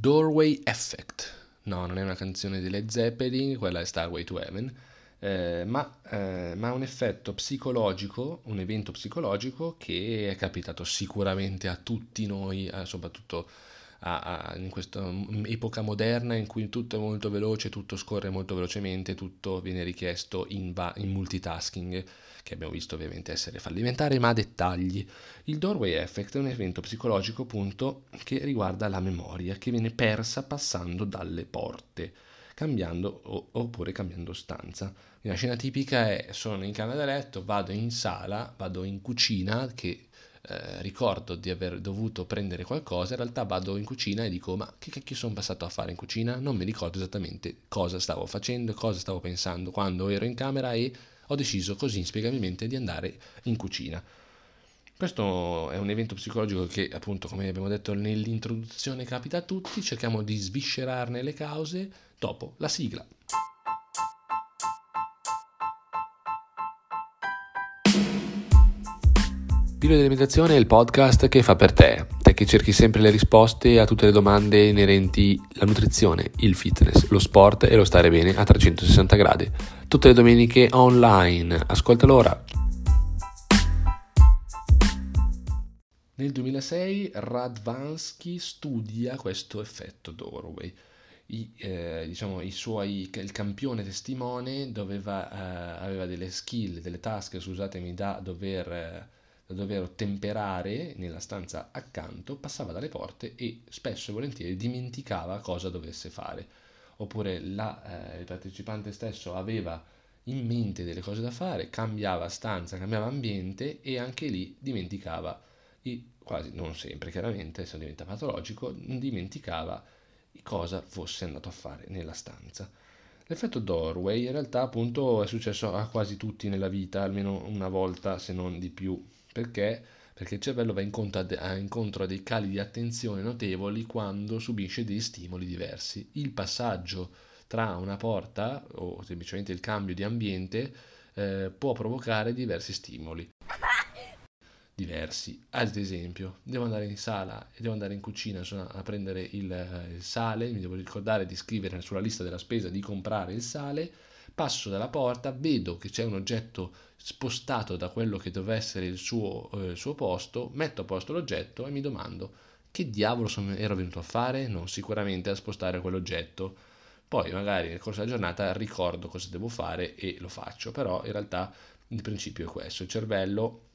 Doorway Effect. No, non è una canzone di Led Zeppelin, quella è Starway to Heaven, eh, ma, eh, ma un effetto psicologico, un evento psicologico che è capitato sicuramente a tutti noi, eh, soprattutto a, a, in questa epoca moderna in cui tutto è molto veloce, tutto scorre molto velocemente, tutto viene richiesto in, va- in multitasking, che abbiamo visto ovviamente essere fallimentare, ma dettagli. Il doorway effect è un evento psicologico appunto che riguarda la memoria, che viene persa passando dalle porte cambiando o, oppure cambiando stanza. La scena tipica è sono in camera da letto, vado in sala, vado in cucina che eh, ricordo di aver dovuto prendere qualcosa, in realtà vado in cucina e dico ma che cacchio sono passato a fare in cucina? Non mi ricordo esattamente cosa stavo facendo, cosa stavo pensando quando ero in camera e ho deciso così inspiegabilmente di andare in cucina. Questo è un evento psicologico che appunto come abbiamo detto nell'introduzione capita a tutti, cerchiamo di sviscerarne le cause dopo la sigla. Pillole dell'alimentazione è il podcast che fa per te, te che cerchi sempre le risposte a tutte le domande inerenti alla nutrizione, il fitness, lo sport e lo stare bene a 360 gradi. Tutte le domeniche online. Ascoltalo ora. Nel 2006 Radvansky studia questo effetto Doorway. I, eh, diciamo, suoi, il campione testimone doveva, eh, aveva delle skill, delle task, scusatemi, da dover... Eh, da dover temperare nella stanza accanto, passava dalle porte e spesso e volentieri dimenticava cosa dovesse fare. Oppure la, eh, il partecipante stesso aveva in mente delle cose da fare, cambiava stanza, cambiava ambiente e anche lì dimenticava, i, quasi non sempre chiaramente, se diventa patologico, dimenticava cosa fosse andato a fare nella stanza. L'effetto doorway in realtà appunto è successo a quasi tutti nella vita, almeno una volta se non di più. Perché? Perché il cervello va incontro a, de- incontro a dei cali di attenzione notevoli quando subisce degli stimoli diversi. Il passaggio tra una porta o semplicemente il cambio di ambiente eh, può provocare diversi stimoli diversi. Ad esempio, devo andare in sala e devo andare in cucina a prendere il, il, sale, mi devo ricordare di scrivere sulla lista della spesa di comprare il sale, passo dalla porta, vedo che c'è un oggetto spostato da quello che doveva essere il suo, eh, suo posto, metto a posto l'oggetto e mi domando che diavolo sono, ero venuto a fare? Non sicuramente a spostare quell'oggetto. Poi magari nel corso della giornata ricordo cosa devo fare e lo faccio, però in realtà il principio è questo, il cervello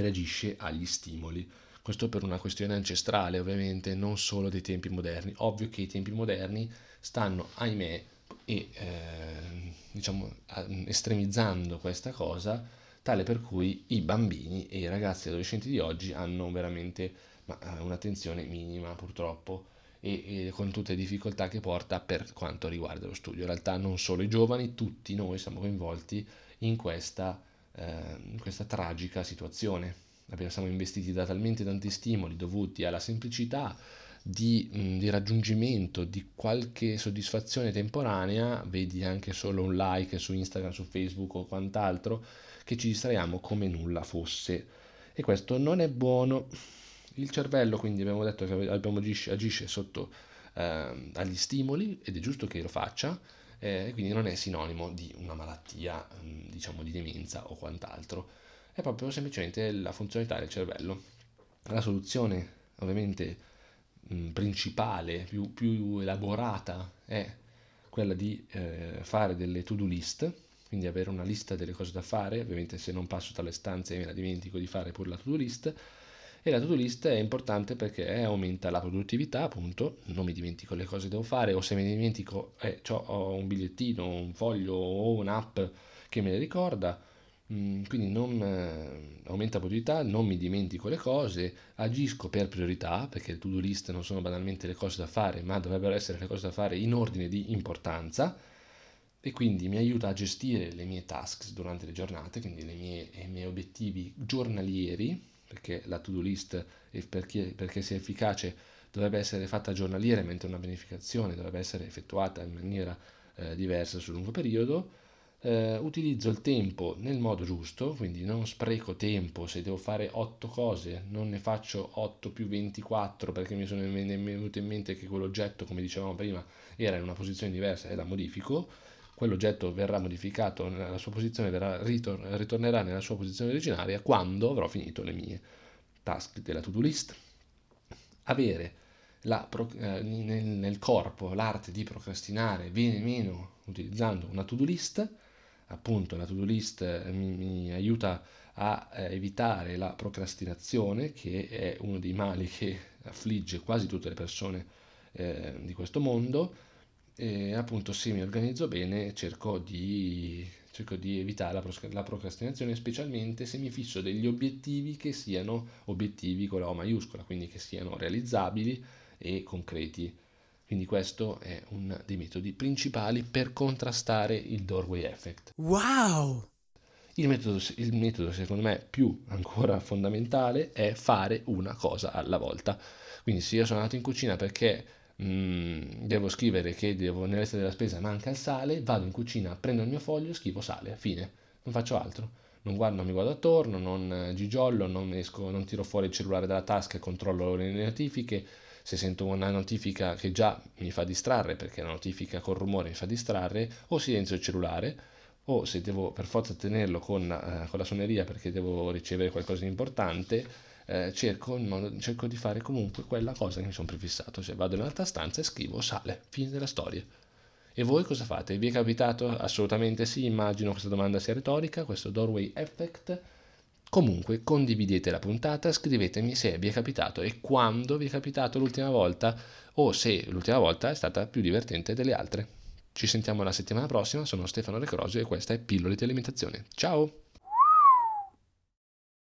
reagisce agli stimoli. Questo per una questione ancestrale, ovviamente, non solo dei tempi moderni. Ovvio che i tempi moderni stanno, ahimè, e eh, diciamo estremizzando questa cosa tale per cui i bambini e i ragazzi e adolescenti di oggi hanno veramente ma, eh, un'attenzione minima purtroppo e, e, con tutte le difficoltà che porta per quanto riguarda lo studio. In realtà non solo i giovani, tutti noi siamo coinvolti in questa, eh, questa tragica situazione. Siamo investiti da talmente tanti stimoli dovuti alla semplicità, di, di, raggiungimento di qualche soddisfazione temporanea, vedi anche solo un like su Instagram, su Facebook o quant'altro, che ci distraiamo come nulla fosse. E questo non è buono. Il cervello, quindi abbiamo detto che abbiamo agisce, agisce sotto eh, agli stimoli ed è giusto che lo faccia, eh, quindi non è sinonimo di una malattia, diciamo di demenza o quant'altro, è proprio semplicemente la funzionalità del cervello. La soluzione, ovviamente, mh, principale, più, più, elaborata è quella di eh, fare delle to-do list, quindi avere una lista delle cose da fare, ovviamente se non passo tra le stanze me la dimentico di fare pure la to-do list, e la to-do list è importante perché aumenta la produttività, appunto, non mi dimentico le cose che devo fare, o se mi dimentico eh, ho un bigliettino, un foglio o un'app che me le ricorda, Mm, quindi non eh, aumenta la produttività, non mi dimentico le cose, agisco per priorità, perché le to-do list non sono banalmente le cose da fare, ma dovrebbero essere le cose da fare in ordine di importanza. E quindi mi aiuta a gestire le mie tasks durante le giornate, quindi mie, i miei obiettivi giornalieri, perché la to-do list, perché, sia efficace, dovrebbe essere fatta giornaliera, mentre una pianificazione dovrebbe essere effettuata in maniera eh, diversa sul lungo periodo. Eh, utilizzo il tempo nel modo giusto, quindi non spreco tempo, se devo fare 8 cose non ne faccio 8 più 24 perché mi sono venuto in mente che quell'oggetto, come dicevamo prima, era in una posizione diversa e la modifico, quell'oggetto verrà modificato nella sua posizione, verrà, ritor- ritornerà nella sua posizione originaria quando avrò finito le mie task della to-do list. Avere la, eh, nel, nel corpo l'arte di procrastinare viene meno utilizzando una to-do list appunto la to-do list eh, mi, mi aiuta a eh, evitare la procrastinazione, che è uno dei mali che affligge quasi tutte le persone eh, di questo mondo. E appunto se mi organizzo bene cerco di, cerco di evitare la, la, procrastinazione, specialmente se mi fisso degli obiettivi che siano obiettivi con la O maiuscola, quindi che siano realizzabili e concreti. Quindi questo è uno dei metodi principali per contrastare il doorway effect. Wow! Il metodo, il metodo, secondo me più ancora fondamentale è fare una cosa alla volta. Quindi se io sono andato in cucina perché mm, devo scrivere che devo, nella lista della spesa manca il sale, vado in cucina, prendo il mio foglio, scrivo sale, fine, non faccio altro. Non, guardo, non mi guardo attorno, non eh, gigiollo, non, esco, non tiro fuori il cellulare dalla tasca e controllo le notifiche, se sento una notifica che già mi fa distrarre, perché la notifica col rumore mi fa distrarre, o silenzio il cellulare, o se devo per forza tenerlo con, eh, con la suoneria perché devo ricevere qualcosa di importante, eh, cerco, modo, cerco, di fare comunque quella cosa che mi sono prefissato, cioè vado nell'altra stanza e scrivo sale, fine della storia. E voi cosa fate? Vi è capitato? Assolutamente sì, immagino questa domanda sia retorica, questo doorway effect Comunque condividete la puntata, scrivetemi se vi è capitato e quando vi è capitato l'ultima volta o se l'ultima volta è stata più divertente delle altre. Ci sentiamo la settimana prossima, sono Stefano Recrosio e questa è Pillole di alimentazione. Ciao!